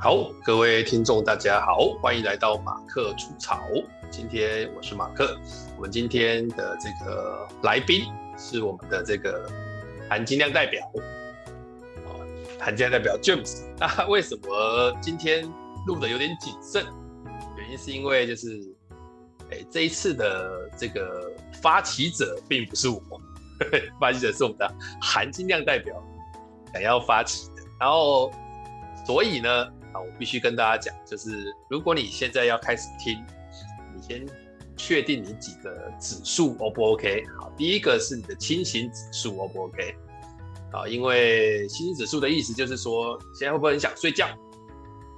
好，各位听众大家好，欢迎来到马克出草。今天我是马克，我们今天的这个来宾是我们的这个含金量代表，含金量代表 James。那为什么今天录的有点谨慎？原因是因为就是，哎，这一次的这个发起者并不是我，发起者是我们的含金量代表想要发起的，然后所以呢。我必须跟大家讲，就是如果你现在要开始听，你先确定你几个指数 O 不 OK？好，第一个是你的清醒指数 O 不 OK？啊，因为清醒指数的意思就是说，现在会不会很想睡觉？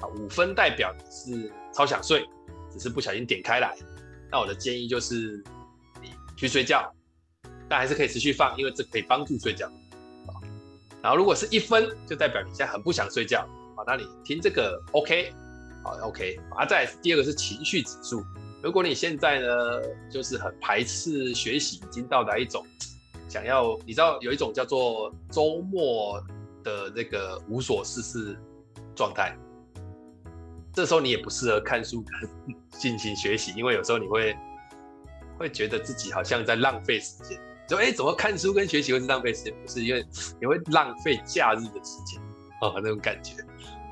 啊，五分代表你是超想睡，只是不小心点开来。那我的建议就是你去睡觉，但还是可以持续放，因为这可以帮助睡觉。然后如果是一分，就代表你现在很不想睡觉。那你听这个 OK，好 OK，啊，再第二个是情绪指数。如果你现在呢，就是很排斥学习，已经到达一种想要，你知道有一种叫做周末的那个无所事事状态，这时候你也不适合看书跟进行学习，因为有时候你会会觉得自己好像在浪费时间，就哎，怎么看书跟学习会是浪费时间？不是，因为你会浪费假日的时间哦，那种感觉。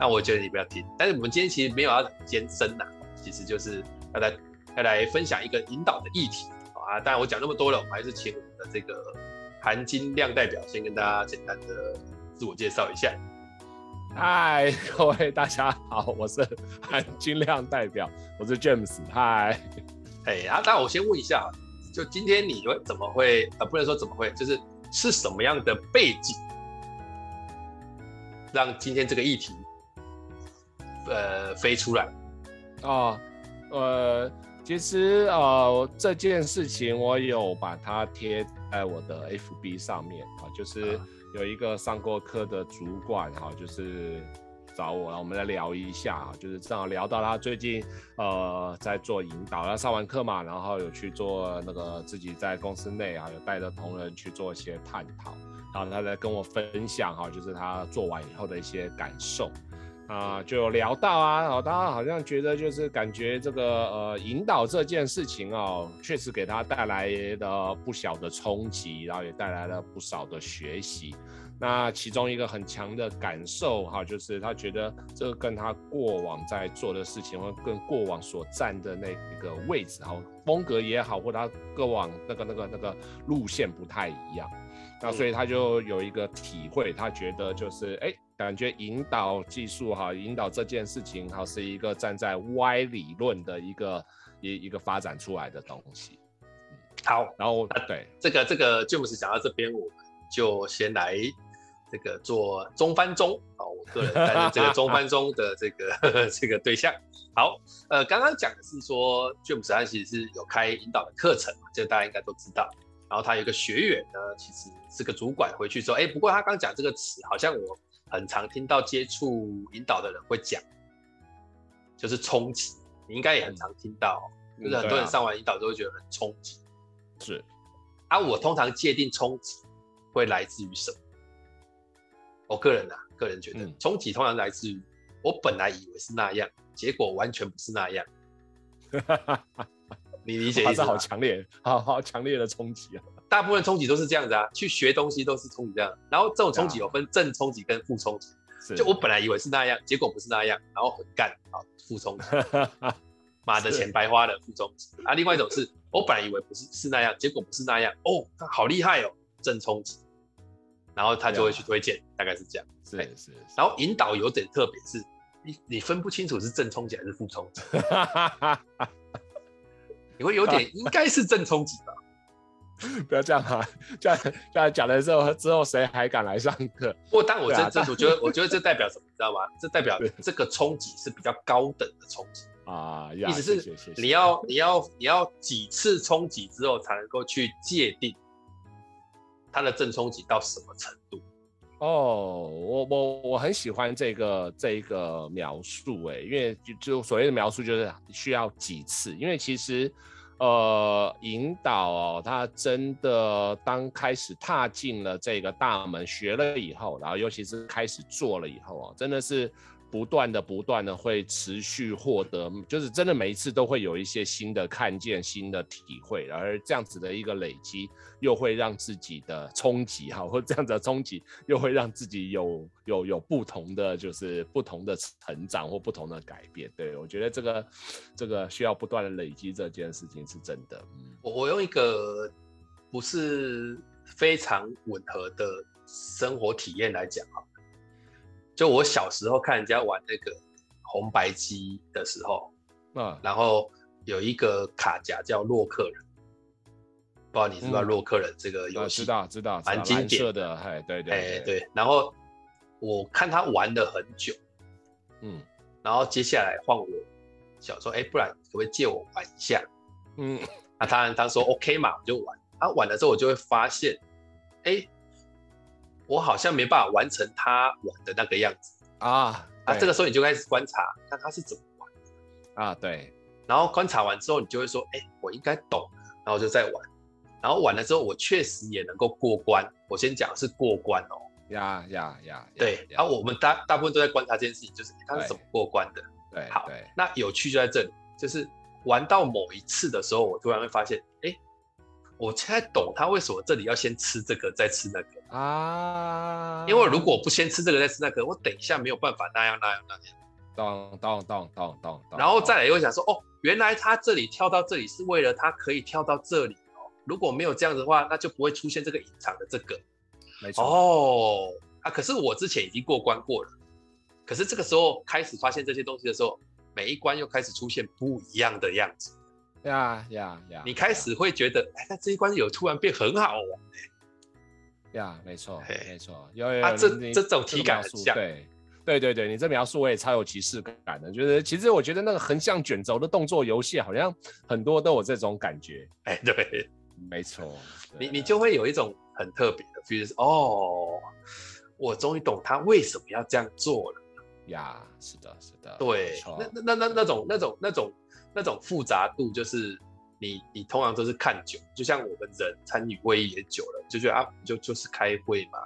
那我觉得你不要听，但是我们今天其实没有要艰深呐，其实就是要来要来分享一个引导的议题啊。当然我讲那么多了，我们还是请我们的这个含金量代表先跟大家简单的自我介绍一下。嗨，各位大家好，我是含金量代表，我是 James。嗨，哎，啊，那我先问一下，就今天你会怎么会呃，不能说怎么会，就是是什么样的背景，让今天这个议题。呃，飞出来哦，呃，其实呃这件事情我有把它贴在我的 FB 上面啊，就是有一个上过课的主管哈，就是找我，然后我们来聊一下啊，就是正好聊到他最近呃在做引导，他上完课嘛，然后有去做那个自己在公司内啊有带着同仁去做一些探讨，然后他来跟我分享哈，就是他做完以后的一些感受。啊，就聊到啊，哦，大家好像觉得就是感觉这个呃引导这件事情哦，确实给他带来了不小的冲击，然后也带来了不少的学习。那其中一个很强的感受哈，就是他觉得这个跟他过往在做的事情，或跟过往所站的那个位置哈，风格也好，或他过往那个那个那个路线不太一样。那所以他就有一个体会，他觉得就是哎。感觉引导技术哈，引导这件事情哈，是一个站在歪理论的一个一一个发展出来的东西。好，然后对这个这个 James 讲到这边，我们就先来这个做中翻中啊，我个人担任这个中翻中的这个 这个对象。好，呃，刚刚讲的是说 James 他其实是有开引导的课程，这个大家应该都知道。然后他有一个学员呢，其实是个主管，回去说，哎，不过他刚讲这个词，好像我。很常听到接触引导的人会讲，就是冲击，你应该也很常听到，嗯、就是很多人上完引导都会觉得很冲击。是，啊，我通常界定冲击会来自于什么？我个人啊，个人觉得冲击通常来自于我本来以为是那样，结果完全不是那样。你理解意思吗？好强烈，好好强烈的冲击啊！大部分冲击都是这样子啊，去学东西都是冲击这样，然后这种冲击有分正冲击跟负冲击，就我本来以为是那样，结果不是那样，然后很干啊，负冲击，妈的钱白花了，负冲击。啊。另外一种是 我本来以为不是是那样，结果不是那样，哦，好厉害哦，正冲击，然后他就会去推荐，大概是这样，是是。然后引导有点特别，是你你分不清楚是正冲击还是负冲击，你会有点应该是正冲击吧。不要这样啊！这样这样讲的时候，之后谁还敢来上课？不，但我这这，我觉得，我觉得这代表什么？你知道吗？这代表这个冲击是比较高等的冲击啊！意思是你要你要你要几次冲击之后，才能够去界定它的正冲击到什么程度？哦，我我我很喜欢这个这一个描述，哎，因为就就所谓的描述就是需要几次，因为其实。呃，引导哦，他真的当开始踏进了这个大门，学了以后，然后尤其是开始做了以后哦，真的是不断的、不断的会持续获得，就是真的每一次都会有一些新的看见、新的体会，而这样子的一个累积，又会让自己的冲击哈，或这样子的冲击，又会让自己有有有不同的，就是不同的成长或不同的改变。对，我觉得这个这个需要不断的累积，这件事情是真的。我我用一个不是非常吻合的生活体验来讲哈。就我小时候看人家玩那个红白机的时候，嗯，然后有一个卡夹叫洛克人，不知道你知不知道洛克人这个游戏？知道知道，蛮经典的，哎，对对，哎对。然后我看他玩了很久，嗯，然后接下来换我，想说，哎，不然可不可以借我玩一下？嗯，那当然他说 OK 嘛，我就玩。他玩了之后，我就会发现，哎。我好像没办法完成他玩的那个样子啊！啊，这个时候你就开始观察，看他是怎么玩啊？对。然后观察完之后，你就会说：“哎，我应该懂。”然后就再玩。然后玩了之后，我确实也能够过关。我先讲是过关哦。呀呀呀！对。然后我们大大部分都在观察这件事情，就是他是怎么过关的。对。好。那有趣就在这里，就是玩到某一次的时候，我突然会发现，哎。我现在懂他为什么这里要先吃这个再吃那个啊，因为如果不先吃这个再吃那个，我等一下没有办法那样那样那样。咚咚咚咚咚。然后再来又想说，哦，原来他这里跳到这里是为了他可以跳到这里哦。如果没有这样子的话，那就不会出现这个隐藏的这个。没错。哦啊，可是我之前已经过关过了，可是这个时候开始发现这些东西的时候，每一关又开始出现不一样的样子。呀呀呀！你开始会觉得，哎，那这一关有突然变很好玩。呀，没错，没错，有有。啊，这这种体感很像。对，对对对，你这描述我也超有即视感的。就是其实我觉得那个横向卷轴的动作游戏，好像很多都有这种感觉。哎，对，没错。你你就会有一种很特别的，比如说，哦，我终于懂他为什么要这样做了。呀，是的，是的。对，那那那那那种那种那种。那种复杂度就是你，你通常都是看久，就像我们人参与会议也久了，就觉得啊，就就是开会嘛，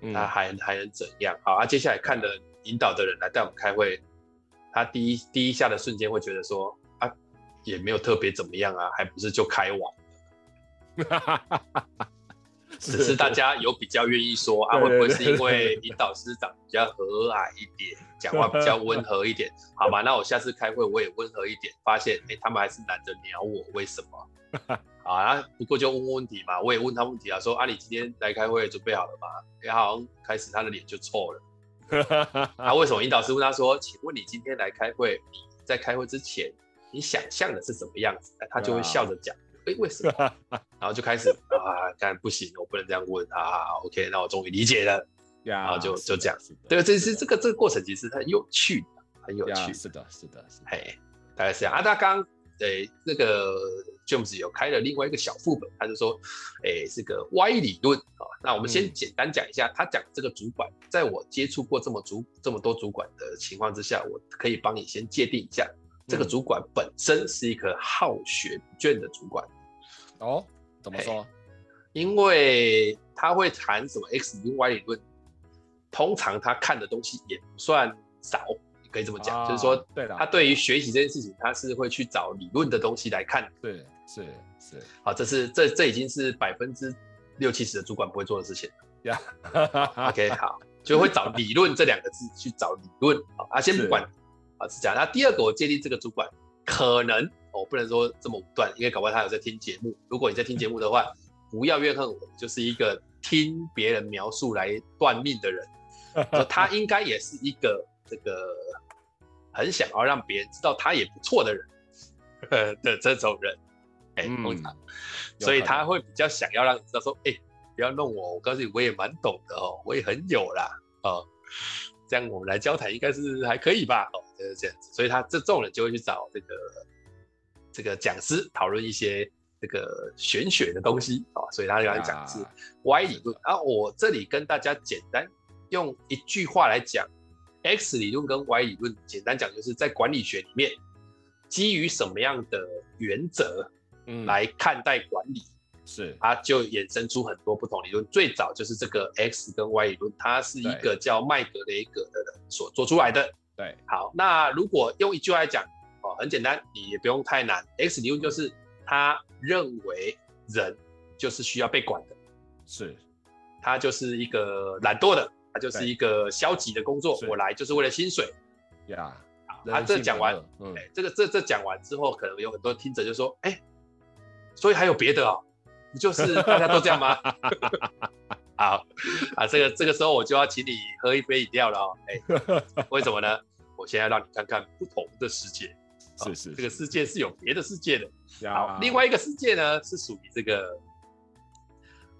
那、嗯、还还能怎样？好啊，接下来看的引导的人来带我们开会，他第一第一下的瞬间会觉得说啊，也没有特别怎么样啊，还不是就开完了。只是大家有比较愿意说啊，会不会是因为引导师长比较和蔼一点，讲话比较温和一点？好吧，那我下次开会我也温和一点，发现哎、欸，他们还是懒得鸟我，为什么？好啊，不过就问问题嘛，我也问他问题啊，说啊，你今天来开会准备好了吗？然后好像开始他的脸就臭了。啊，为什么引导师问他说，请问你今天来开会，你在开会之前你想象的是什么样子？他就会笑着讲。哎，为什么？然后就开始啊，当然不行，我不能这样问啊。OK，那我终于理解了。然后就就这样子。对，这是这个这个过程其实很有趣的，很有趣。是的，是的，是。嘿，大概是这样啊。他刚诶那个 James 有开了另外一个小副本，他就说，诶，这个 Y 理论啊。那我们先简单讲一下，他讲这个主管，在我接触过这么主这么多主管的情况之下，我可以帮你先界定一下。这个主管本身是一个好学不倦的主管哦，怎么说？因为他会谈什么 X 理论、Y 理论，通常他看的东西也不算少，可以这么讲，啊、就是说，对他对于学习这件事情，他是会去找理论的东西来看。对，是是。好，这是这这已经是百分之六七十的主管不会做的事情呀。OK，好，就会找理论这两个字去找理论好啊，先不管。啊，是这样。那第二个，我建议这个主管可能，我、哦、不能说这么武断，因为搞不好他有在听节目。如果你在听节目的话，不要怨恨我，就是一个听别人描述来断命的人。他应该也是一个这个很想要让别人知道他也不错的人 的这种人。哎、欸，通常、嗯，所以他会比较想要让你知道说，哎、欸，不要弄我，我告诉你，我也蛮懂的哦，我也很有啦，哦。这样我们来交谈应该是还可以吧？哦，就是这样子，所以他这种人就会去找这个这个讲师讨论一些这个玄学的东西啊、哦，所以他就来讲是 Y 理论。啊，我这里跟大家简单用一句话来讲，X 理论跟 Y 理论，简单讲就是在管理学里面，基于什么样的原则来看待管理，是，它就衍生出很多不同理论。最早就是这个 X 跟 Y 理论，它是一个叫麦格雷格的人所做出来的。对，好，那如果用一句话来讲，哦，很简单，你也不用太难。X 理论就是他认为人就是需要被管的，是，他就是一个懒惰的，他就是一个消极的工作，我来就是为了薪水。呀，好，他这讲完，嗯，这个这这讲完之后，可能有很多听者就说，哎。所以还有别的哦，不就是大家都这样吗？好啊，这个这个时候我就要请你喝一杯饮料了哦。哎，为什么呢？我现在让你看看不同的世界。是是，这个世界是有别的世界的。好，另外一个世界呢是属于这个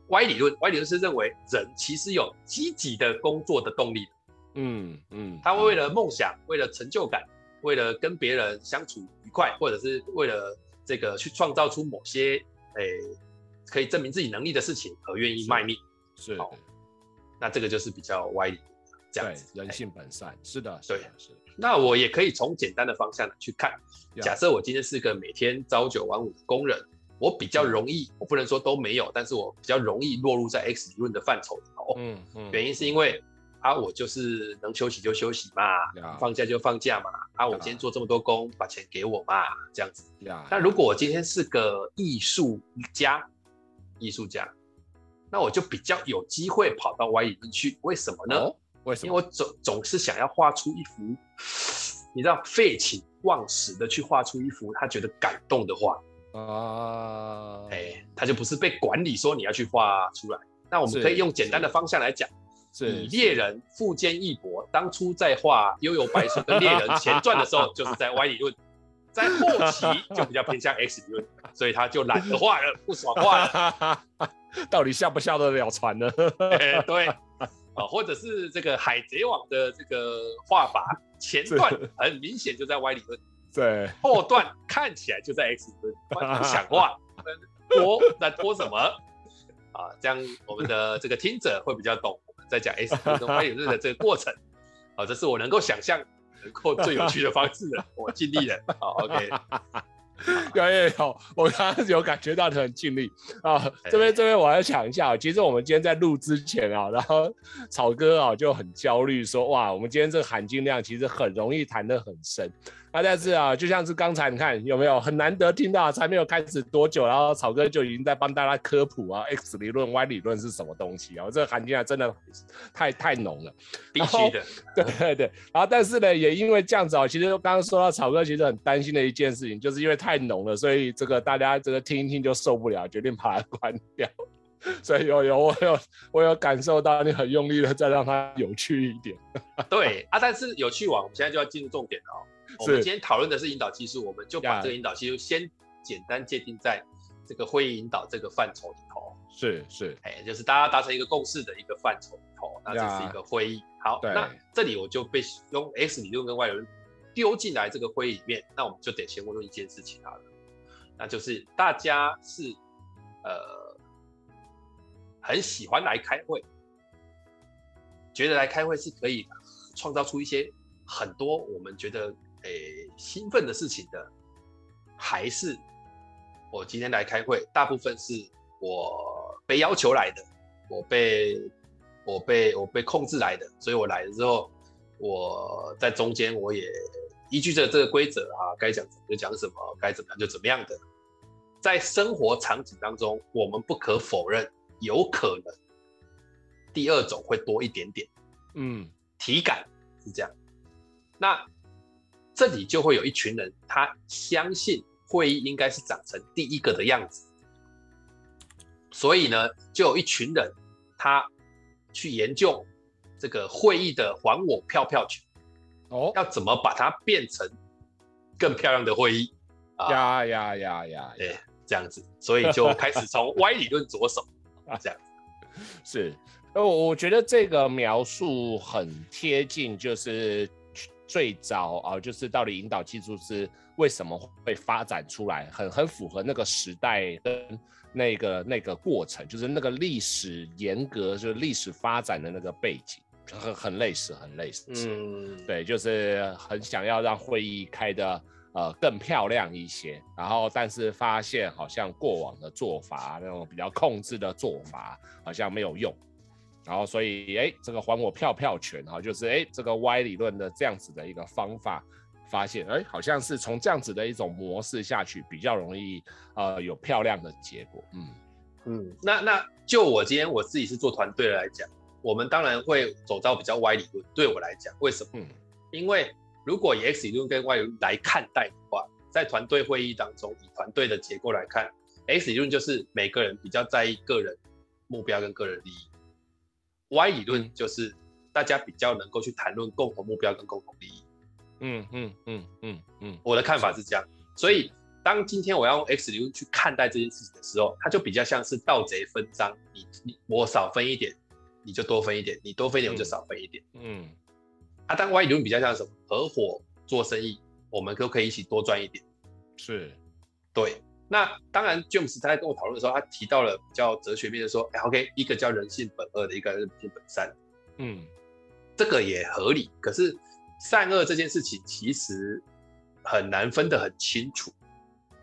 歪理论。歪理论是认为人其实有积极的工作的动力。嗯嗯，他会为了梦想，为了成就感，为了跟别人相处愉快，或者是为了。这个去创造出某些诶可以证明自己能力的事情而愿意卖命，是，好，那这个就是比较歪理这样子。人性本善，是的，对，是。那我也可以从简单的方向去看，假设我今天是个每天朝九晚五的工人，我比较容易，我不能说都没有，但是我比较容易落入在 X 理论的范畴里头。嗯嗯，原因是因为。啊，我就是能休息就休息嘛.放假就放假嘛。啊，我今天做这么多工把钱给我嘛，这样子。那如果我今天是个艺术家，艺术家，那我就比较有机会跑到 Y 理论去。为什么呢？Oh? 为什么？因为我总总是想要画出一幅，你知道，废寝忘食的去画出一幅他觉得感动的画啊。哎、uh... 欸，他就不是被管理说你要去画出来。那我们可以用简单的方向来讲。以猎人富坚义博当初在画《悠游白书》跟猎人前传的时候，就是在 Y 理论，在后期就比较偏向 X 理论，所以他就懒得画了，不爽画了。到底下不下得了船呢？欸、对，啊，或者是这个《海贼王》的这个画法，前段很明显就在 Y 理论，对，后段看起来就在 X 理论，不想画，拖在拖什么？啊，这样我们的这个听者会比较懂我们。在讲 S 跟 Y 理论的这个过程，好，这是我能够想象能够最有趣的方式了，我尽力了，好，OK，有有有，我刚刚有感觉到你很尽力啊，这边这边我要讲一下，其实我们今天在录之前啊，然后草哥啊就很焦虑说，哇，我们今天这个含金量其实很容易谈得很深。啊，但是啊，就像是刚才你看有没有很难得听到，才没有开始多久，然后草哥就已经在帮大家科普啊，X 理论、Y 理论是什么东西啊？这个含金量真的太太浓了，必须的。对对对。然后，但是呢，也因为这样子啊，其实刚刚说到草哥其实很担心的一件事情，就是因为太浓了，所以这个大家这个听一听就受不了，决定把它关掉。所以有有我有我有感受到你很用力的在让它有趣一点。对啊，但是有趣网，我们现在就要进入重点了哦。我们今天讨论的是引导技术，我们就把这个引导技术先简单界定在这个会议引导这个范畴里头。是是，哎，就是大家达成一个共识的一个范畴里头，那这是一个会议。好，那这里我就被用 X 理论跟 Y 理论丢进来这个会议里面，那我们就得先问问一件事情啊，那就是大家是呃很喜欢来开会，觉得来开会是可以创造出一些很多我们觉得。诶，兴奋的事情的，还是我今天来开会，大部分是我被要求来的，我被我被我被控制来的，所以我来了之后，我在中间我也依据着这个规则啊，该讲什么就讲什么，该怎么样就怎么样的。在生活场景当中，我们不可否认，有可能第二种会多一点点，嗯，体感是这样，那。这里就会有一群人，他相信会议应该是长成第一个的样子，所以呢，就有一群人他去研究这个会议的还我票票权哦，要怎么把它变成更漂亮的会议啊？呀呀呀呀！对，这样子，所以就开始从歪理论着手啊，这样是。呃，我觉得这个描述很贴近，就是。最早啊，就是到底引导技术是为什么会发展出来，很很符合那个时代跟那个那个过程，就是那个历史严格，就是历史发展的那个背景，很很类似，很类似。嗯，对，就是很想要让会议开的呃更漂亮一些，然后但是发现好像过往的做法那种比较控制的做法好像没有用，然后所以哎这个还我票票权哈，就是哎这个 Y 理论的这样子的一个方法，发现哎好像是从这样子的一种模式下去比较容易呃有漂亮的结果，嗯嗯，那那就我今天我自己是做团队的来讲，我们当然会走到比较 Y 理论，对我来讲为什么？嗯，因为。如果以 X 理论跟 Y 理论来看待的话，在团队会议当中，以团队的结构来看，X 理论就是每个人比较在意个人目标跟个人利益，Y 理论就是大家比较能够去谈论共同目标跟共同利益。嗯嗯嗯嗯嗯，我的看法是这样。所以当今天我要用 X 理论去看待这件事情的时候，它就比较像是盗贼分赃，你你我少分一点，你就多分一点，你多分一点我就少分一点。嗯。嗯啊，但 Y 理论比较像什么？合伙做生意，我们都可以一起多赚一点。是，对。那当然，James 他在跟我讨论的时候，他提到了比较哲学面的说，哎，OK，一个叫人性本恶的，一个人性本善。嗯，这个也合理。可是善恶这件事情其实很难分得很清楚。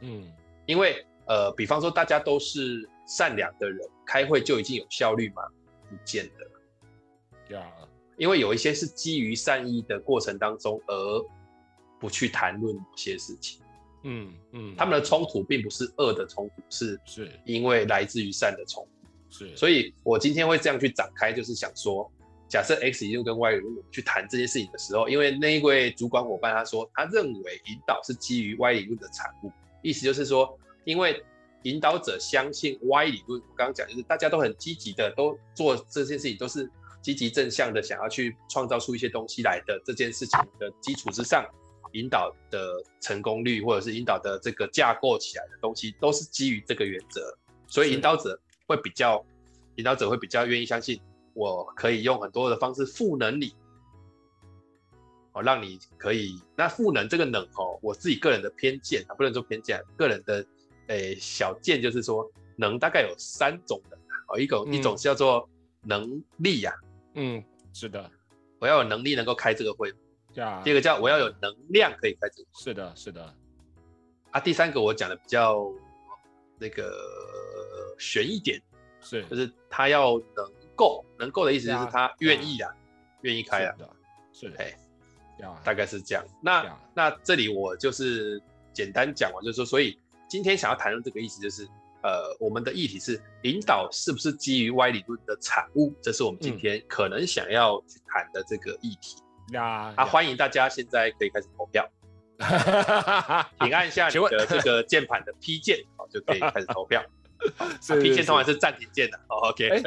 嗯，因为呃，比方说大家都是善良的人，开会就已经有效率吗？不见得。呀。因为有一些是基于善意的过程当中，而不去谈论某些事情。嗯嗯，他们的冲突并不是恶的冲突，是是因为来自于善的冲突。是，所以我今天会这样去展开，就是想说，假设 X 理论跟 Y 理论去谈这件事情的时候，因为那一位主管伙伴他说，他认为引导是基于 Y 理论的产物，意思就是说，因为引导者相信 Y 理论，我刚刚讲就是大家都很积极的都做这件事情都是。积极正向的想要去创造出一些东西来的这件事情的基础之上，引导的成功率或者是引导的这个架构起来的东西，都是基于这个原则，所以引导者会比较，引导者会比较愿意相信，我可以用很多的方式赋能你，哦，让你可以，那赋能这个能哦，我自己个人的偏见啊，不能说偏见，个人的诶、欸、小见就是说，能大概有三种的哦，一种、嗯、一种是叫做能力呀、啊。嗯，是的，我要有能力能够开这个会。第二个叫我要有能量可以开直播。是的，是的。啊，第三个我讲的比较那个悬一点，是，就是他要能够，能够的意思就是他愿意啊，愿意开啊。是的。哎，大概是这样。那那这里我就是简单讲完，就是说，所以今天想要谈论这个意思就是。呃，我们的议题是领导是不是基于歪理论的产物？这是我们今天可能想要去谈的这个议题。啊，欢迎大家现在可以开始投票，请按下你的这个键盘的 P 键，好，就可以开始投票。是是是 P 键通常是暂停键的。OK。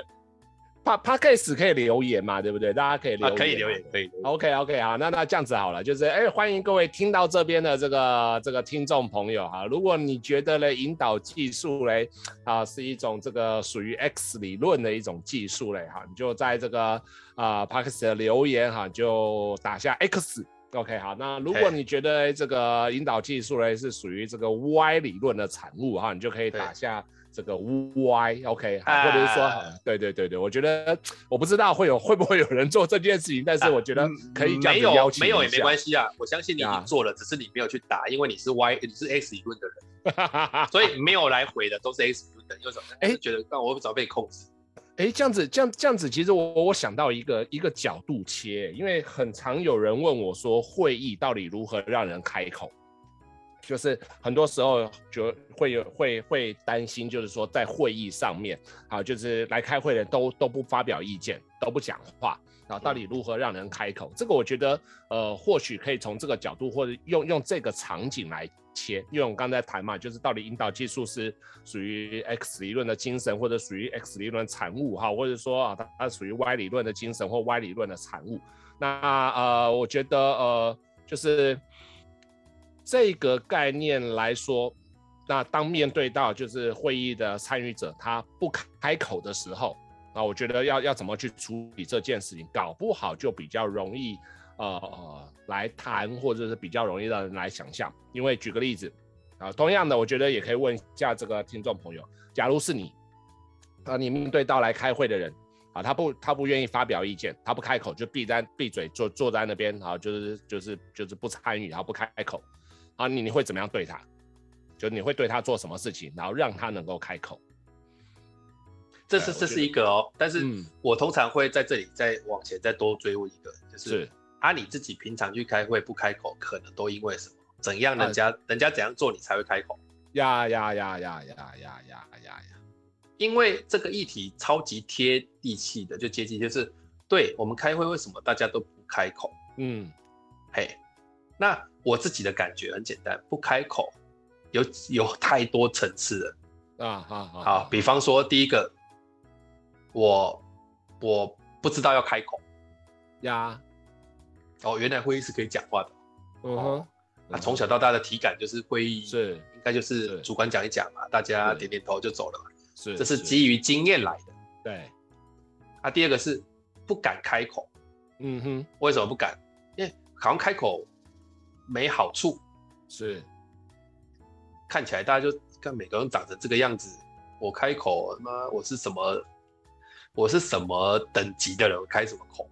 欸 Podcast 可以留言嘛，对不对？大家可以留言，啊、可以留言，可以。OK OK 好，那那这样子好了，就是哎，欢迎各位听到这边的这个这个听众朋友哈，如果你觉得嘞引导技术嘞啊是一种这个属于 X 理论的一种技术嘞哈，你就在这个啊 Podcast 的留言哈就打下 X。OK 好，那如果你觉得这个引导技术嘞是属于这个 Y 理论的产物哈，你就可以打下。这个 Y，OK，好，或者是说，对对对对，我觉得我不知道会有会不会有人做这件事情，但是我觉得可以这样子邀请。没有没有也没关系啊，我相信你已经做了，只是你没有去打，因为你是 Y，你是 X 理论的人，所以没有来回的都是 X 理论的人，为什么？哎，觉得那我早被控制。哎，这样子这样这样子，其实我我想到一个一个角度切，因为很常有人问我说，会议到底如何让人开口？就是很多时候就会有会会担心，就是说在会议上面，啊，就是来开会的都都不发表意见，都不讲话，啊，到底如何让人开口？这个我觉得，呃，或许可以从这个角度，或者用用这个场景来切。因为我们刚才谈嘛，就是到底引导技术是属于 X 理论的精神，或者属于 X 理论产物，哈，或者说啊，它它属于 Y 理论的精神或 Y 理论的产物。那呃，我觉得呃，就是。这个概念来说，那当面对到就是会议的参与者他不开口的时候，那我觉得要要怎么去处理这件事情，搞不好就比较容易呃呃来谈，或者是比较容易让人来想象。因为举个例子啊，同样的，我觉得也可以问一下这个听众朋友，假如是你啊，你面对到来开会的人啊，他不他不愿意发表意见，他不开口就闭在闭嘴坐坐在那边啊，就是就是就是不参与，然后不开口。啊，你你会怎么样对他？就你会对他做什么事情，然后让他能够开口？这是这是一个哦，但是我通常会在这里再往前再多追问一个，就是，是啊，你自己平常去开会不开口，可能都因为什么？怎样人家、啊、人家怎样做你才会开口？呀呀呀呀呀呀呀呀呀！因为这个议题超级贴地气的，就接近就是，对我们开会为什么大家都不开口？嗯，嘿，那我自己的感觉很简单，不开口有有太多层次了啊啊啊！好，比方说第一个。我我不知道要开口呀，哦，原来会议是可以讲话的，嗯哼，那从小到大的体感就是会议是应该就是主管讲一讲嘛，大家点点头就走了嘛，是，这是基于经验来的，对。啊，第二个是不敢开口，嗯哼，为什么不敢？因为好像开口没好处，是，看起来大家就看每个人长成这个样子，我开口妈我是什么？我是什么等级的人，我开什么口？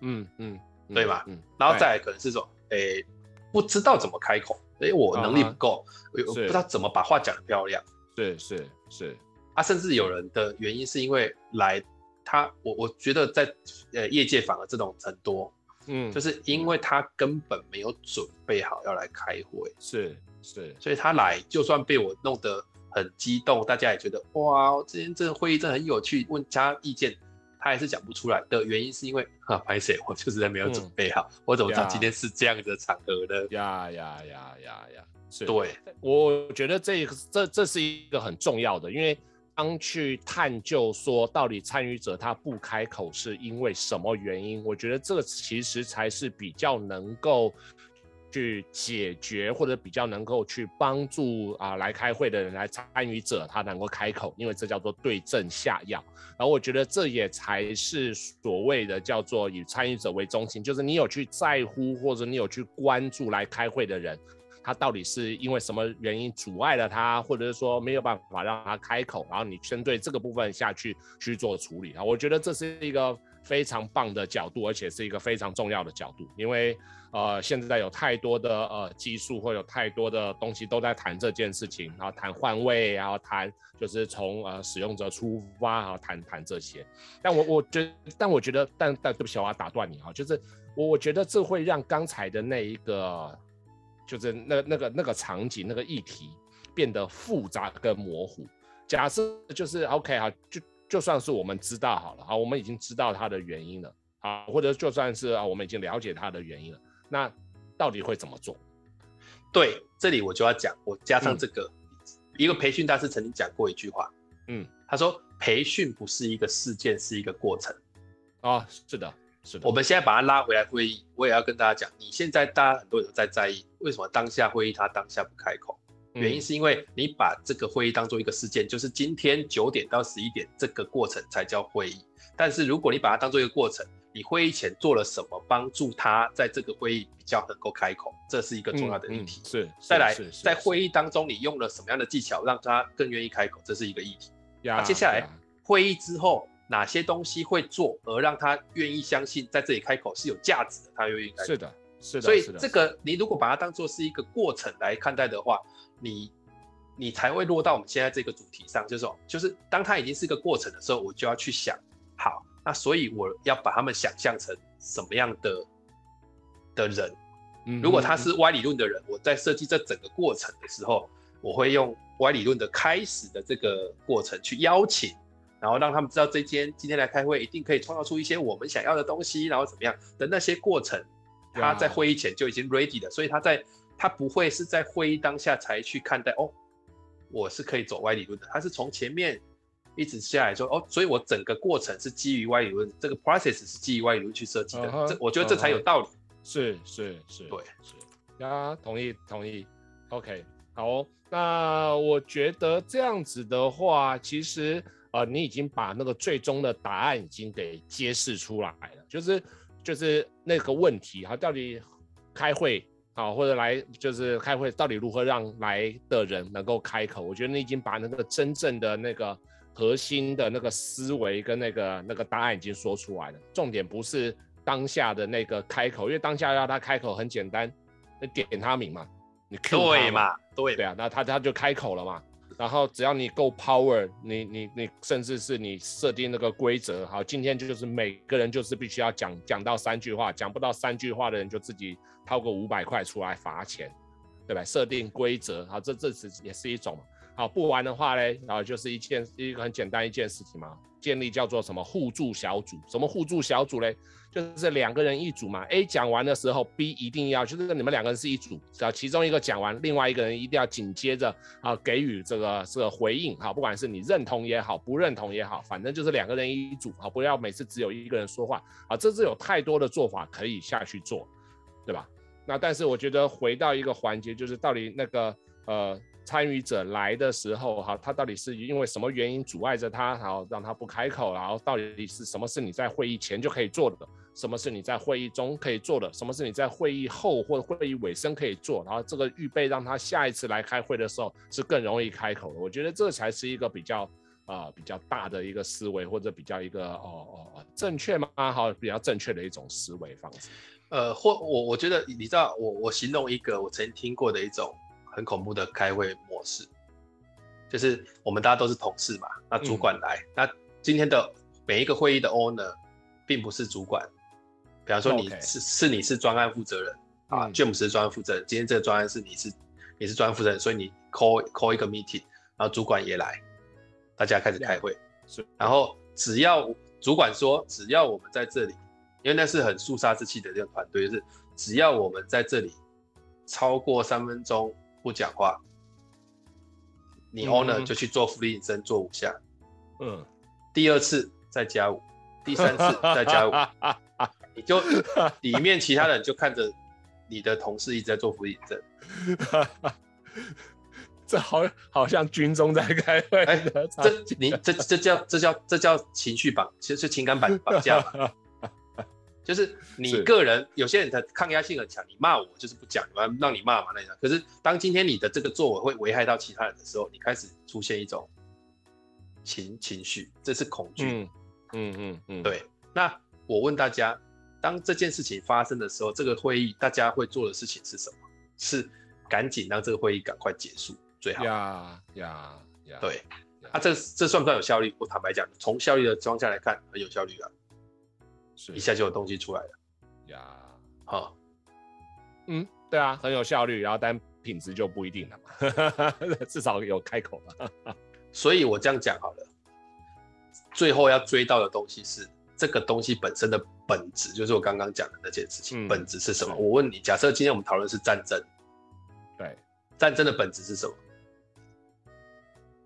嗯嗯，对吧？嗯，然后再来可能是说，哎、欸，不知道怎么开口，哎、欸，我能力不够，我、uh -huh. 不知道怎么把话讲得漂亮。是，是是啊，甚至有人的原因是因为来他，我我觉得在呃业界反而这种很多，嗯，就是因为他根本没有准备好要来开会，是是，所以他来就算被我弄得。很激动，大家也觉得哇，今天这个会议真的很有趣。问他意见，他还是讲不出来的原因是因为哈，拍谢，我就是在没有准备好、嗯，我怎么知道今天是这样的场合呢？呀呀呀呀呀！是，对，我觉得这这这是一个很重要的，因为当去探究说到底参与者他不开口是因为什么原因，我觉得这个其实才是比较能够。去解决或者比较能够去帮助啊来开会的人来参与者，他能够开口，因为这叫做对症下药。然后我觉得这也才是所谓的叫做以参与者为中心，就是你有去在乎或者你有去关注来开会的人，他到底是因为什么原因阻碍了他，或者是说没有办法让他开口，然后你针对这个部分下去去做处理啊。我觉得这是一个非常棒的角度，而且是一个非常重要的角度，因为。呃，现在有太多的呃技术，或有太多的东西都在谈这件事情，然后谈换位，然后谈就是从呃使用者出发，然后谈谈这些。但我我觉，但我觉得，但但对不起，我要打断你哈，就是我我觉得这会让刚才的那一个，就是那那个那个场景那个议题变得复杂跟模糊。假设就是 OK 哈，就就算是我们知道好了，好，我们已经知道它的原因了，好，或者就算是啊，我们已经了解它的原因了。那到底会怎么做？对，这里我就要讲，我加上这个，嗯、一个培训大师曾经讲过一句话，嗯，他说培训不是一个事件，是一个过程。哦，是的，是的。我们现在把它拉回来会议，我也要跟大家讲，你现在大家很多人在在意，为什么当下会议他当下不开口？嗯、原因是因为你把这个会议当做一个事件，就是今天九点到十一点这个过程才叫会议。但是如果你把它当做一个过程，你会议前做了什么帮助他在这个会议比较能够开口？这是一个重要的议题。嗯嗯、是，再来在会议当中你用了什么样的技巧让他更愿意开口？这是一个议题。那接下来会议之后哪些东西会做而让他愿意相信在这里开口是有价值的？他愿意开口。是的，是的。所以这个你如果把它当做是一个过程来看待的话，你你才会落到我们现在这个主题上，就是说，就是当他已经是一个过程的时候，我就要去想，好。那所以我要把他们想象成什么样的的人？如果他是歪理论的人，我在设计这整个过程的时候，我会用歪理论的开始的这个过程去邀请，然后让他们知道这间今天来开会一定可以创造出一些我们想要的东西，然后怎么样的那些过程，他在会议前就已经 ready 了，所以他在他不会是在会议当下才去看待哦，我是可以走歪理论的，他是从前面。一直下来说哦，所以我整个过程是基于歪理论，这个 process 是基于歪理论去设计的，uh -huh, 这我觉得这才有道理。Uh -huh. 是是是，对是呀，同意同意。OK，好哦，那我觉得这样子的话，其实呃，你已经把那个最终的答案已经给揭示出来了，就是就是那个问题哈，到底开会啊，或者来就是开会，到底如何让来的人能够开口？我觉得你已经把那个真正的那个。核心的那个思维跟那个那个答案已经说出来了，重点不是当下的那个开口，因为当下要他开口很简单，那点他名嘛，你 Q 他嘛，对对啊，那他他就开口了嘛。然后只要你够 power，你你你甚至是你设定那个规则，好，今天就是每个人就是必须要讲讲到三句话，讲不到三句话的人就自己掏个五百块出来罚钱，对吧？设定规则，好，这这是也是一种。好，不玩的话呢，然后就是一件一个很简单一件事情嘛，建立叫做什么互助小组？什么互助小组嘞？就是两个人一组嘛。A 讲完的时候，B 一定要就是你们两个人是一组，只要其中一个讲完，另外一个人一定要紧接着啊给予这个这个回应。好，不管是你认同也好，不认同也好，反正就是两个人一组。好，不要每次只有一个人说话。啊，这是有太多的做法可以下去做，对吧？那但是我觉得回到一个环节，就是到底那个呃。参与者来的时候，哈，他到底是因为什么原因阻碍着他，然后让他不开口，然后到底是什么是你在会议前就可以做的，什么是你在会议中可以做的，什么是你在会议后或者会议尾声可以做，然后这个预备让他下一次来开会的时候是更容易开口的。我觉得这才是一个比较啊、呃、比较大的一个思维，或者比较一个哦哦正确吗？好，比较正确的一种思维方式。呃，或我我觉得你知道，我我形容一个我曾经听过的一种。很恐怖的开会模式，就是我们大家都是同事嘛，那主管来，嗯、那今天的每一个会议的 owner 并不是主管，比方说你是.是你是专案负责人啊，James 是专案负责人，今天这个专案是你是你是专案负责人，所以你 call call 一个 meeting，然后主管也来，大家开始开会，然后只要主管说只要我们在这里，因为那是很肃杀之气的这个团队，就是只要我们在这里超过三分钟。不讲话，你 owner 就去做伏地挺身做五下，嗯，第二次再加五，第三次再加五，你就里面其他人就看着你的同事一直在做伏地挺身，这好好像军中在开会，哎，这你这这叫这叫这叫情绪绑，其实是情感绑绑架。就是你个人，有些人的抗压性很强，你骂我就是不讲，我要让你骂嘛那样。可是当今天你的这个作为会危害到其他人的时候，你开始出现一种情情绪，这是恐惧。嗯，嗯嗯对。那我问大家，当这件事情发生的时候，这个会议大家会做的事情是什么？是赶紧让这个会议赶快结束最好。呀呀呀！对。啊，这这算不算有效率？我坦白讲，从效率的状况来看，很有效率啊。一下就有东西出来了呀，好，嗯，对啊，很有效率，然后但品质就不一定了嘛，至少有开口嘛。所以我这样讲好了，最后要追到的东西是这个东西本身的本质，就是我刚刚讲的那件事情，嗯、本质是什么？我问你，假设今天我们讨论是战争，对，战争的本质是什么？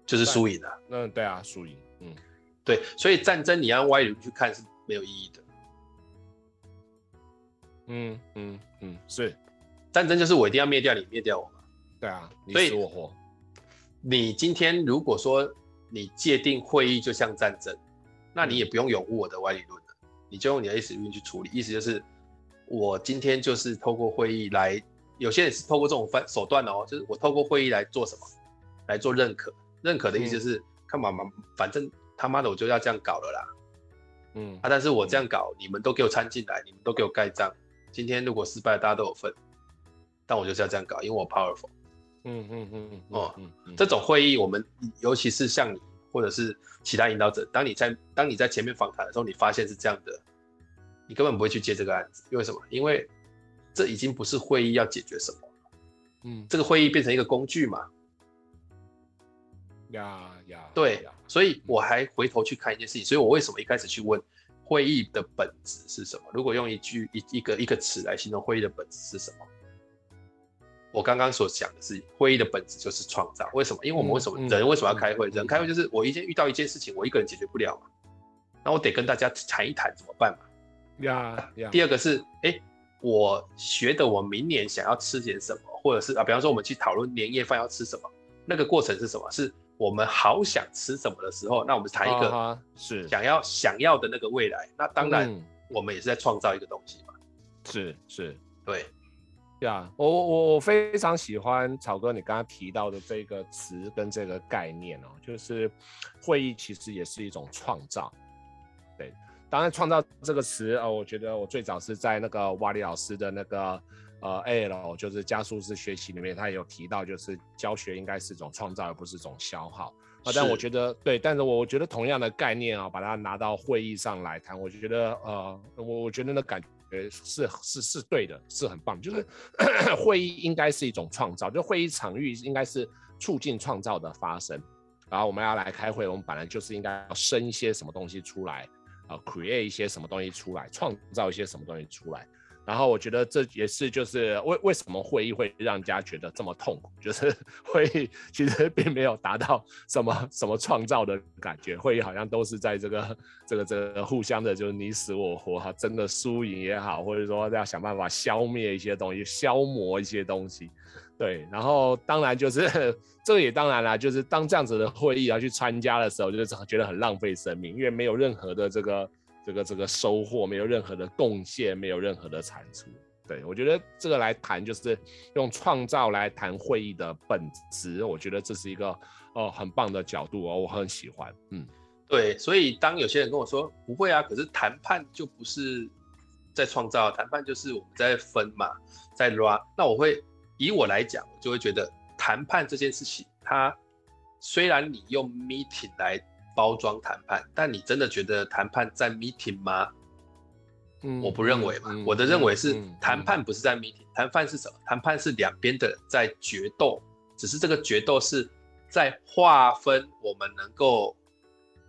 就是输赢啊。嗯，对啊，输赢，嗯，对，所以战争你要歪理去看是没有意义的。嗯嗯嗯，是，战争就是我一定要灭掉你，灭掉我嘛。对啊，你死我活。你今天如果说你界定会议就像战争，那你也不用拥护我的歪理论了，嗯、你就用你的 S 理论去处理。意思就是，我今天就是透过会议来，有些人是透过这种方手段哦，就是我透过会议来做什么，来做认可。认可的意思是，看嘛嘛，反正他妈的我就要这样搞了啦。嗯啊，但是我这样搞，嗯、你们都给我掺进来，你们都给我盖章。今天如果失败，大家都有份，但我就是要这样搞，因为我 powerful。嗯嗯嗯哦，这种会议，我们尤其是像你或者是其他引导者，当你在当你在前面访谈的时候，你发现是这样的，你根本不会去接这个案子，因为什么？因为这已经不是会议要解决什么，嗯，这个会议变成一个工具嘛。呀呀，对，所以我还回头去看一件事情，所以我为什么一开始去问？会议的本质是什么？如果用一句一一个一个词来形容会议的本质是什么？我刚刚所讲的是，会议的本质就是创造。为什么？因为我们为什么、嗯、人为什么要开会？嗯、人开会就是我一件遇到一件事情，我一个人解决不了嘛，那我得跟大家谈一谈怎么办嘛。呀呀。第二个是，哎，我学的我明年想要吃点什么，或者是啊，比方说我们去讨论年夜饭要吃什么，那个过程是什么？是。我们好想吃什么的时候，那我们谈一个是想要想要的那个未来。那当然，我们也是在创造一个东西嘛。是是，对，呀，我我我非常喜欢草哥你刚刚提到的这个词跟这个概念哦，就是会议其实也是一种创造。对，当然创造这个词，呃，我觉得我最早是在那个瓦里老师的那个呃 AL，就是加速式学习里面，他也有提到，就是教学应该是一种创造，而不是一种消耗。啊，但我觉得对，但是我觉得同样的概念啊，把它拿到会议上来谈，我就觉得呃，我我觉得那感觉是是是对的，是很棒。就是 会议应该是一种创造，就会议场域应该是促进创造的发生。然后我们要来开会，我们本来就是应该要生一些什么东西出来，啊，create 一些什么东西出来，创造一些什么东西出来。然后我觉得这也是就是为为什么会议会让人家觉得这么痛苦，就是 会议其实并没有达到什么什么创造的感觉，会议好像都是在这个这个这个互相的，就是你死我活哈，真的输赢也好，或者说要想办法消灭一些东西，消磨一些东西，对。然后当然就是 这个也当然啦，就是当这样子的会议要去参加的时候，就是 觉得很浪费生命，因为没有任何的这个。这个这个收获没有任何的贡献，没有任何的产出。对，我觉得这个来谈就是用创造来谈会议的本质，我觉得这是一个哦很棒的角度哦，我很喜欢。嗯，对，所以当有些人跟我说不会啊，可是谈判就不是在创造，谈判就是我们在分嘛，在拉。那我会以我来讲，我就会觉得谈判这件事情，它虽然你用 meeting 来。包装谈判，但你真的觉得谈判在 meeting 吗？嗯，我不认为嘛。嗯、我的认为是谈判不是在 meeting，谈、嗯、判是什么？谈判是两边的在决斗，只是这个决斗是在划分我们能够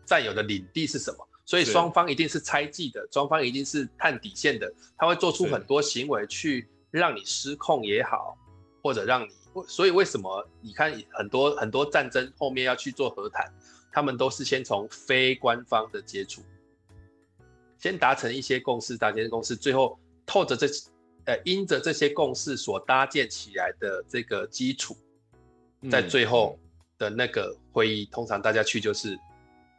占有的领地是什么。所以双方一定是猜忌的，双方一定是探底线的，他会做出很多行为去让你失控也好，或者让你。所以为什么你看很多很多战争后面要去做和谈？他们都是先从非官方的接触，先达成一些共识，达成共识，最后透着这，呃，因着这些共识所搭建起来的这个基础，在最后的那个会议，嗯、通常大家去就是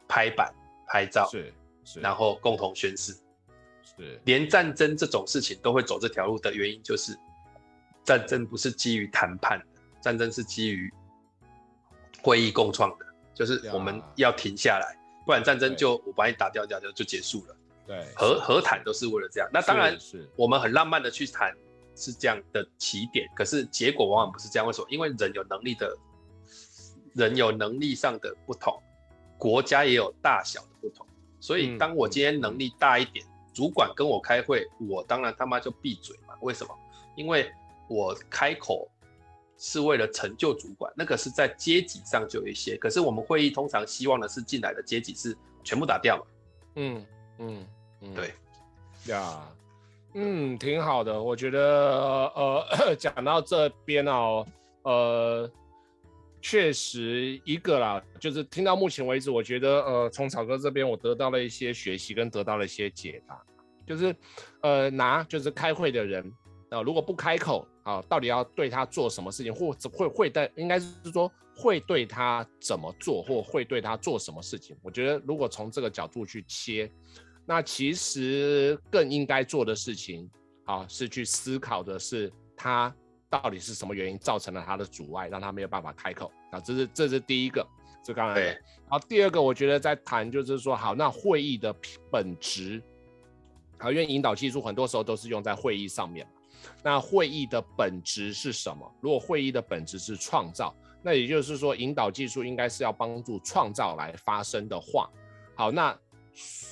拍板、拍照，是，是，然后共同宣誓，是，连战争这种事情都会走这条路的原因，就是战争不是基于谈判的，战争是基于会议共创的。就是我们要停下来，不然战争就我把你打掉掉就就结束了。对，和和谈都是为了这样。那当然，我们很浪漫的去谈是这样的起点，可是结果往往不是这样。为什么？因为人有能力的，人有能力上的不同，国家也有大小的不同。所以当我今天能力大一点，主管跟我开会，我当然他妈就闭嘴嘛。为什么？因为我开口。是为了成就主管，那个是在阶级上就有一些，可是我们会议通常希望的是进来的阶级是全部打掉嘛。嗯嗯嗯，对。呀，嗯，挺好的，我觉得呃 讲到这边哦，呃，确实一个啦，就是听到目前为止，我觉得呃从草哥这边我得到了一些学习跟得到了一些解答，就是呃拿就是开会的人啊、呃，如果不开口。啊，到底要对他做什么事情，或者会会对，应该是说会对他怎么做，或会对他做什么事情？我觉得如果从这个角度去切，那其实更应该做的事情，啊，是去思考的是他到底是什么原因造成了他的阻碍，让他没有办法开口。啊，这是这是第一个，这刚才。对。然后第二个，我觉得在谈就是说，好，那会议的本质，啊，因为引导技术很多时候都是用在会议上面。那会议的本质是什么？如果会议的本质是创造，那也就是说，引导技术应该是要帮助创造来发生的话，好，那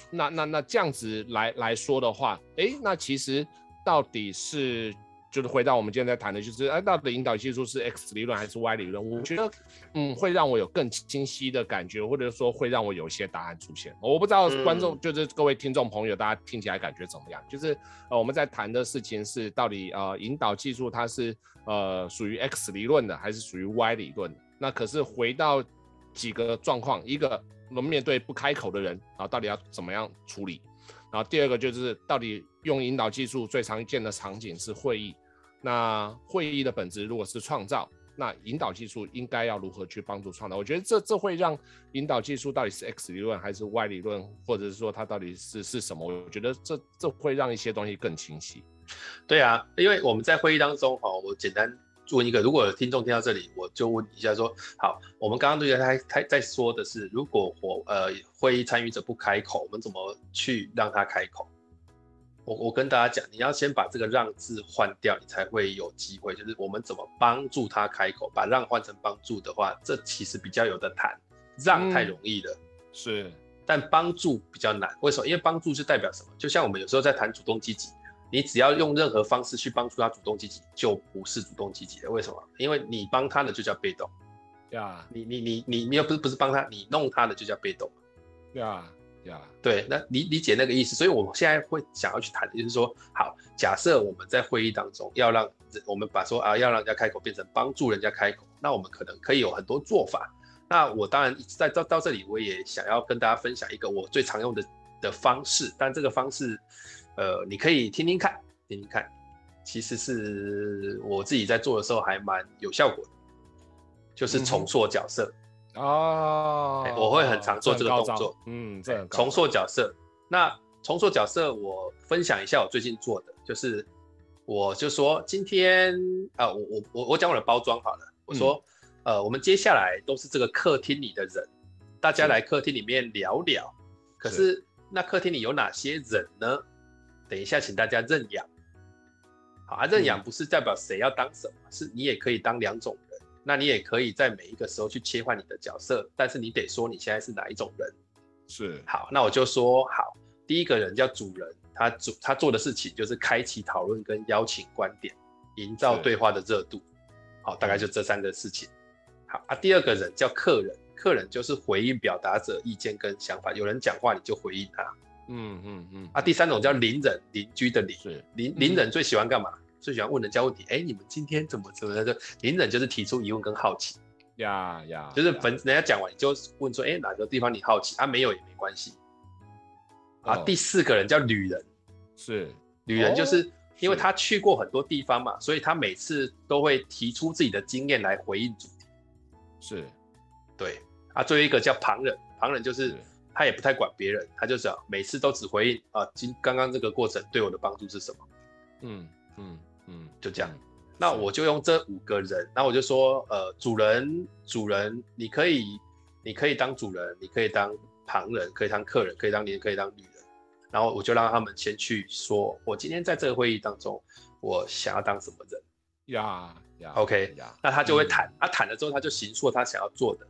那那那这样子来来说的话，诶，那其实到底是？就是回到我们今天在谈的，就是哎，到底引导技术是 X 理论还是 Y 理论？我觉得，嗯，会让我有更清晰的感觉，或者说会让我有一些答案出现。我不知道观众，就是各位听众朋友，大家听起来感觉怎么样？就是呃，我们在谈的事情是到底呃，引导技术它是呃属于 X 理论的，还是属于 Y 理论的？那可是回到几个状况，一个我们面对不开口的人啊，到底要怎么样处理？然后第二个就是到底用引导技术最常见的场景是会议，那会议的本质如果是创造，那引导技术应该要如何去帮助创造？我觉得这这会让引导技术到底是 X 理论还是 Y 理论，或者是说它到底是是什么？我觉得这这会让一些东西更清晰。对啊，因为我们在会议当中哈，我简单问一个，如果有听众听到这里，我就问一下说，好，我们刚刚对他他在说的是，如果我呃会议参与者不开口，我们怎么去让他开口？我我跟大家讲，你要先把这个让字换掉，你才会有机会。就是我们怎么帮助他开口，把让换成帮助的话，这其实比较有的谈。让太容易了，嗯、是，但帮助比较难。为什么？因为帮助是代表什么？就像我们有时候在谈主动积极。你只要用任何方式去帮助他主动积极，就不是主动积极的。为什么？因为你帮他的就叫被动。呀 Yeah.，你你你你你又不是不是帮他，你弄他的就叫被动。呀呀，对，那理理解那个意思。所以我们现在会想要去谈的就是说，好，假设我们在会议当中要让我们把说啊要让人家开口变成帮助人家开口，那我们可能可以有很多做法。那我当然在到到这里，我也想要跟大家分享一个我最常用的的方式，但这个方式。呃，你可以听听看，听听看，其实是我自己在做的时候还蛮有效果的，就是重塑角色哦、嗯，我会很常做这个动作，嗯，这重塑角色。那重塑角色，我分享一下我最近做的，就是我就说今天啊、呃，我我我我讲我的包装好了，我说、嗯、呃，我们接下来都是这个客厅里的人，大家来客厅里面聊聊，是可是那客厅里有哪些人呢？等一下，请大家认养。好啊，认养不是代表谁要当什么，嗯、是你也可以当两种人。那你也可以在每一个时候去切换你的角色，但是你得说你现在是哪一种人。是。好，那我就说好，第一个人叫主人，他主他做的事情就是开启讨论跟邀请观点，营造对话的热度。好，大概就这三个事情。好啊，第二个人叫客人，客人就是回应表达者意见跟想法，有人讲话你就回应他。嗯嗯嗯，嗯啊，第三种叫邻人，邻居的邻，是邻邻人最喜欢干嘛？最喜欢问人家问题。哎，你们今天怎么怎么的？邻人就是提出疑问跟好奇。呀呀，就是本人家讲完你就问说，哎，哪个地方你好奇？啊，没有也没关系。啊，第四个人叫旅人，是旅人，就是因为他去过很多地方嘛，所以他每次都会提出自己的经验来回应主题。是，对。啊，最后一个叫旁人，旁人就是。他也不太管别人，他就是每次都只回应啊，今刚刚这个过程对我的帮助是什么？嗯嗯嗯，就这样。那我就用这五个人，那我就说，呃，主人，主人，你可以，你可以当主人，你可以当旁人，可以当客人，可以当邻，可以当女人。然后我就让他们先去说，我今天在这个会议当中，我想要当什么人？呀呀，OK 呀，那他就会谈，他谈了之后，他就形塑他想要做的。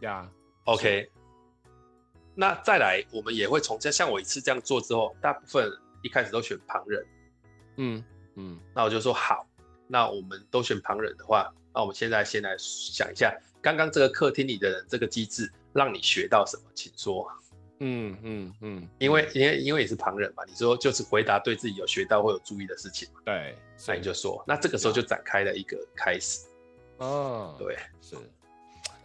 呀，OK。那再来，我们也会从这像我一次这样做之后，大部分一开始都选旁人，嗯嗯，那我就说好，那我们都选旁人的话，那我们现在先来想一下，刚刚这个客厅里的人这个机制让你学到什么，请说。嗯嗯嗯，因为因为因为也是旁人嘛，你说就是回答对自己有学到或有注意的事情嘛，对，那你就说，那这个时候就展开了一个开始。哦，对，是。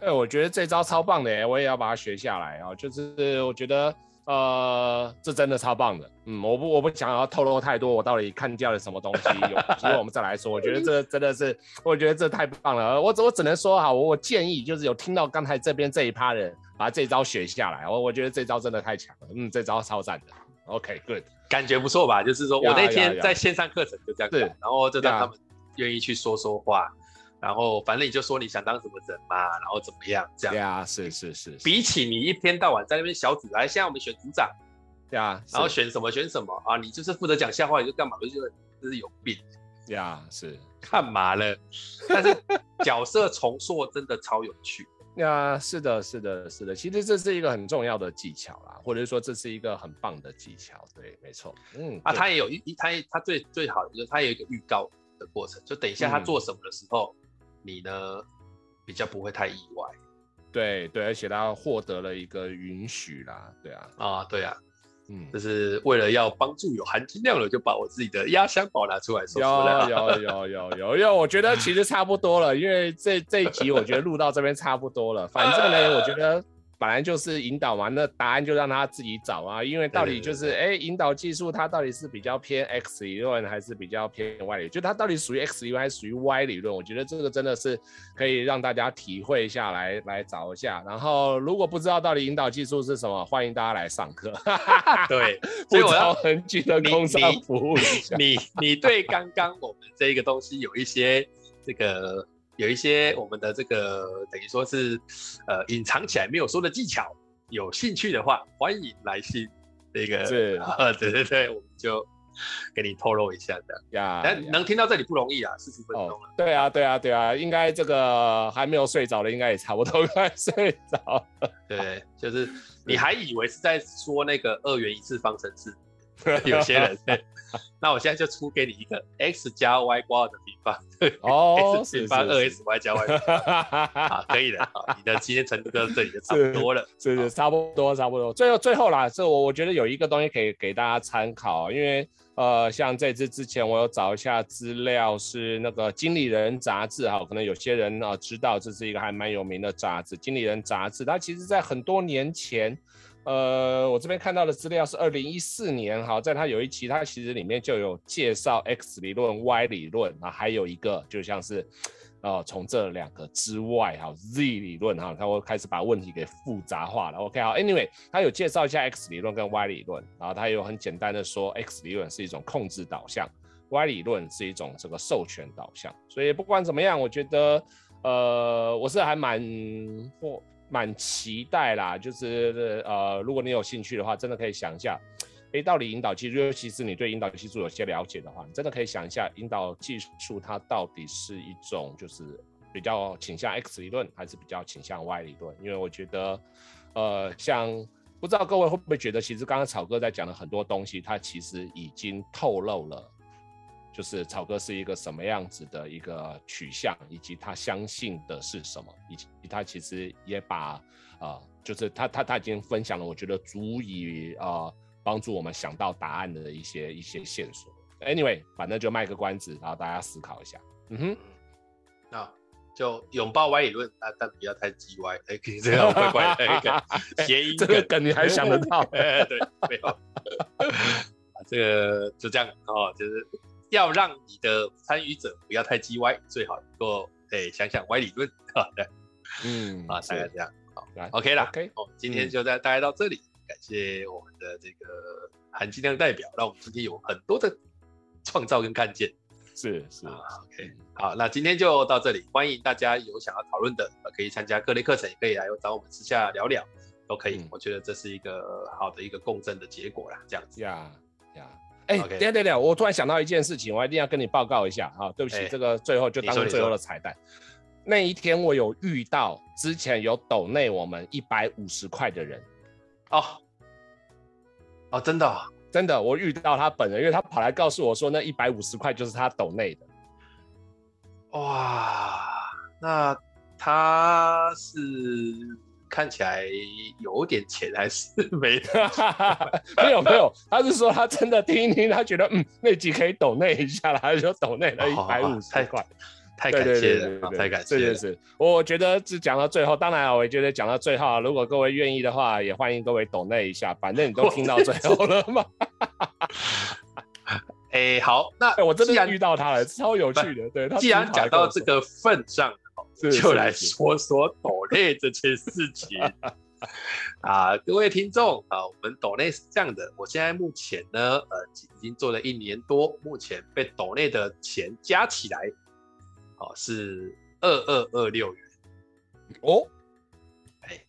哎、欸，我觉得这招超棒的哎，我也要把它学下来啊！就是我觉得，呃，这真的超棒的。嗯，我不，我不想要透露太多，我到底看见了什么东西。有 机会我们再来说。我觉得这真的是，我觉得这太棒了。我我只能说哈，我我建议就是有听到刚才这边这一趴人，把这招学下来。我我觉得这招真的太强了。嗯，这招超赞的。OK，good，感觉不错吧？就是说我那天在线上课程就这样子，然后就让他们愿意去说说话。然后反正你就说你想当什么人嘛，然后怎么样这样？对啊，是是是。比起你一天到晚在那边小组，来，现在我们选组长，对啊，然后选什么选什么啊？你就是负责讲笑话，你就干嘛？我就觉得这是有病。对啊，是干嘛了？但是角色重塑真的超有趣。呀，是的，是的，是的。其实这是一个很重要的技巧啦，或者说这是一个很棒的技巧。对，没错。嗯啊，他也有一他他最最好的就是他有一个预告的过程，就等一下他做什么的时候。嗯你呢，比较不会太意外，对对，而且他获得了一个允许啦，对啊，啊对啊，嗯，就是为了要帮助有含金量的，就把我自己的压箱宝拿出来说出来，有有有有有有，我觉得其实差不多了，因为这这一集我觉得录到这边差不多了，反正呢，我觉得。本来就是引导嘛，那答案就让他自己找啊。因为到底就是，哎，引导技术它到底是比较偏 X 理论还是比较偏 Y 理论？就它到底属于 X 理论还是属于 Y 理论？我觉得这个真的是可以让大家体会一下来，来找一下。然后如果不知道到底引导技术是什么，欢迎大家来上课。对，所以我要很举的工商服务一下。你你，你对刚刚我们这个东西有一些。这个有一些我们的这个等于说是呃隐藏起来没有说的技巧，有兴趣的话，欢迎来信。这个是 啊，对对对，我们就给你透露一下的呀。但能听到这里不容易啊，四十分钟了。哦。对啊，对啊，对啊，应该这个还没有睡着的，应该也差不多 快睡着。对，就是你还以为是在说那个二元一次方程式。有些人，那我现在就出给你一个 x 加 y 括号的平方，哦，x 平方二 s y 加 y，好，可以的，好，你的今天程度到这里就差不多了，是是，差不多差不多。最后最后啦，这我我觉得有一个东西可以给大家参考，因为呃，像这次之前我有找一下资料，是那个《经理人》杂志哈，可能有些人啊知道这是一个还蛮有名的杂志，《经理人》杂志，它其实在很多年前。呃，我这边看到的资料是二零一四年，哈，在他有一期，它其实里面就有介绍 X 理论、Y 理论啊，还有一个就像是，呃，从这两个之外，哈，Z 理论，哈，他会开始把问题给复杂化了。OK，好，Anyway，他有介绍一下 X 理论跟 Y 理论，然后他有很简单的说，X 理论是一种控制导向，Y 理论是一种这个授权导向。所以不管怎么样，我觉得，呃，我是还蛮或。蛮期待啦，就是呃，如果你有兴趣的话，真的可以想一下，诶，到底引导技术，尤其是你对引导技术有些了解的话，你真的可以想一下，引导技术它到底是一种就是比较倾向 X 理论，还是比较倾向 Y 理论？因为我觉得，呃，像不知道各位会不会觉得，其实刚刚草哥在讲的很多东西，它其实已经透露了。就是草哥是一个什么样子的一个取向，以及他相信的是什么，以及他其实也把啊、呃，就是他他他已经分享了，我觉得足以啊帮、呃、助我们想到答案的一些一些线索。Anyway，反正就卖个关子，然后大家思考一下。嗯哼，那就拥抱歪理论，但但不要太鸡歪。哎，这样怪怪的一个 谐音，这个梗你还想得到？对，没有。这个就这样哦，就是。要让你的参与者不要太叽歪，最好能够诶想想歪理论啊，对，嗯啊，大概这样，好，OK 啦，OK，哦，今天就在大概到这里，感谢我们的这个含金量代表，让我们今天有很多的创造跟看见，是是。啊，OK，好，那今天就到这里，欢迎大家有想要讨论的，可以参加各类课程，也可以来找我们私下聊聊，都可以，我觉得这是一个好的一个共振的结果啦，这样子，呀呀。哎，等下等下，我突然想到一件事情，我一定要跟你报告一下啊！对不起，欸、这个最后就当最后的彩蛋。那一天我有遇到之前有抖内我们一百五十块的人，哦哦，真的、哦、真的，我遇到他本人，因为他跑来告诉我说那一百五十块就是他抖内的。哇，那他是？看起来有点钱还是没？没有没有，他是说他真的听一听，他觉得嗯那集可以抖那一下了，他就抖那了一百五十块，太感谢了，太感谢了。是是是，我觉得只讲到最后，当然我也觉得讲到最后，如果各位愿意的话，也欢迎各位抖那一下，反正你都听到最后了嘛。哎、欸，好，那、欸、我真的遇到他了，超有趣的。对，他既然讲到这个份上。就来说说抖内这件事情。啊，各位听众啊，我们抖内是这样的，我现在目前呢，呃，已经做了一年多，目前被抖内的钱加起来，哦，是二二二六元。哦，哎，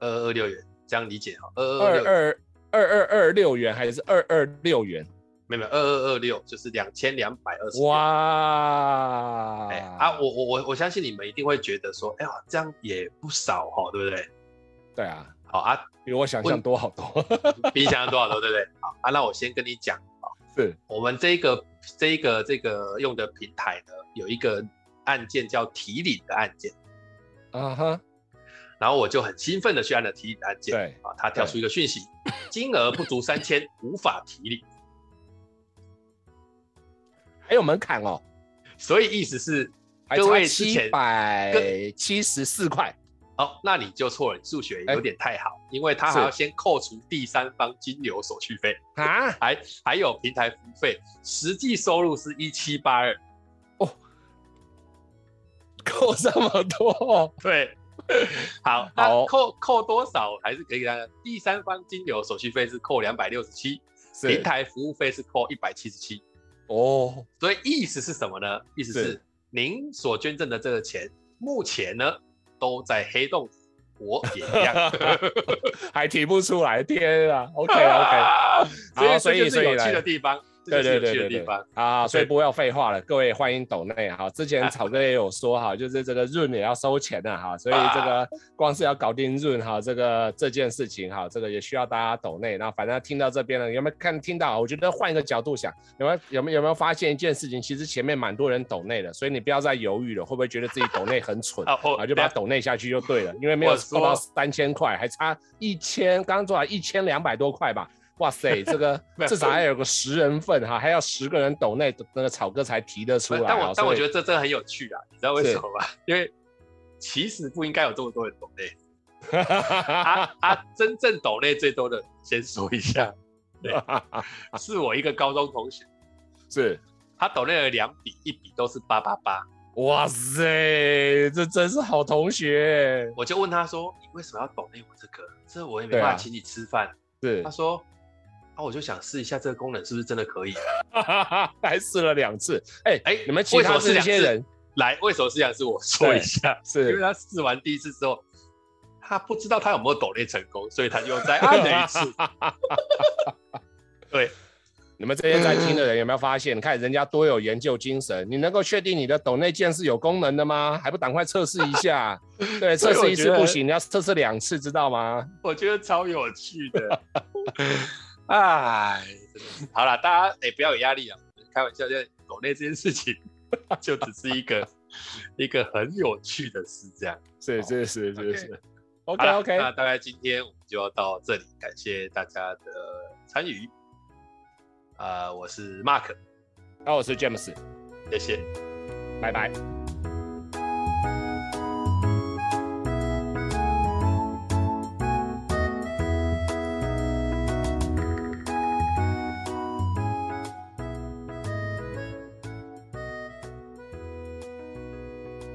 二二二六元，这样理解哈，二二二二二二六元还是二二六元？没有二二二六就是两千两百二十哇！哎啊，我我我我相信你们一定会觉得说，哎呀，这样也不少哈，对不对？对啊，好啊，比我想象多好多，比你想象多好多，对不对？好啊，那我先跟你讲啊，是我们这个这一个这个用的平台呢，有一个按键叫提领的按键，啊哈，然后我就很兴奋的去按了提领的按键，对啊，它跳出一个讯息，金额不足三千，无法提领。还有门槛哦，所以意思是各位七百七十四块哦，那你就错了，你数学有点太好，欸、因为他还要先扣除第三方金流手续费啊，还还有平台服务费，实际收入是一七八二哦，扣这么多，对，好，好，扣扣多少还是可以的，第三方金流手续费是扣两百六十七，平台服务费是扣一百七十七。哦，所以意思是什么呢？意思是您所捐赠的这个钱，目前呢都在黑洞我也一样，还提不出来，天啊！OK OK，好，所以所以有趣的地方。对对对对对啊，所以不要废话了，各位欢迎抖内哈。之前草哥也有说哈，就是这个润也要收钱的哈，所以这个光是要搞定润哈，这个这件事情哈，这个也需要大家抖内。然后反正听到这边了，有没有看听到？我觉得换一个角度想，有没有有没有有没有发现一件事情？其实前面蛮多人抖内的，所以你不要再犹豫了，会不会觉得自己抖内很蠢啊？就把它抖内下去就对了，因为没有收到三千块，还差一千，刚刚做了一千两百多块吧。哇塞，这个至少还有个十人份哈，还要十个人抖内那个草哥才提得出来。但我但我觉得这真的很有趣啊，你知道为什么吗？因为其实不应该有这么多人抖内。啊啊，真正抖内最多的，先说一下，对，是我一个高中同学，是他抖内了两笔，一笔都是八八八。哇塞，这真是好同学。我就问他说：“你为什么要抖内我这个？这我也没办法请你吃饭。”是，他说。啊，我就想试一下这个功能是不是真的可以，还试了两次。哎、欸、哎，你们其他这些人来，为什么是两次？我说一下，是因为他试完第一次之后，他不知道他有没有抖内成功，所以他又再按了一次。对，你们这些在听的 人有没有发现？你看人家多有研究精神，你能够确定你的抖内键是有功能的吗？还不赶快测试一下？对，测试一次不行，你要测试两次，知道吗？我觉得超有趣的。哎，好了，大家哎、欸，不要有压力啊！开玩笑，就狗内这件事情，就只是一个 一个很有趣的事，这样。是是是是是。OK OK，那大概今天我们就要到这里，感谢大家的参与。啊、呃，我是 Mark，那我是 James，谢谢，拜拜。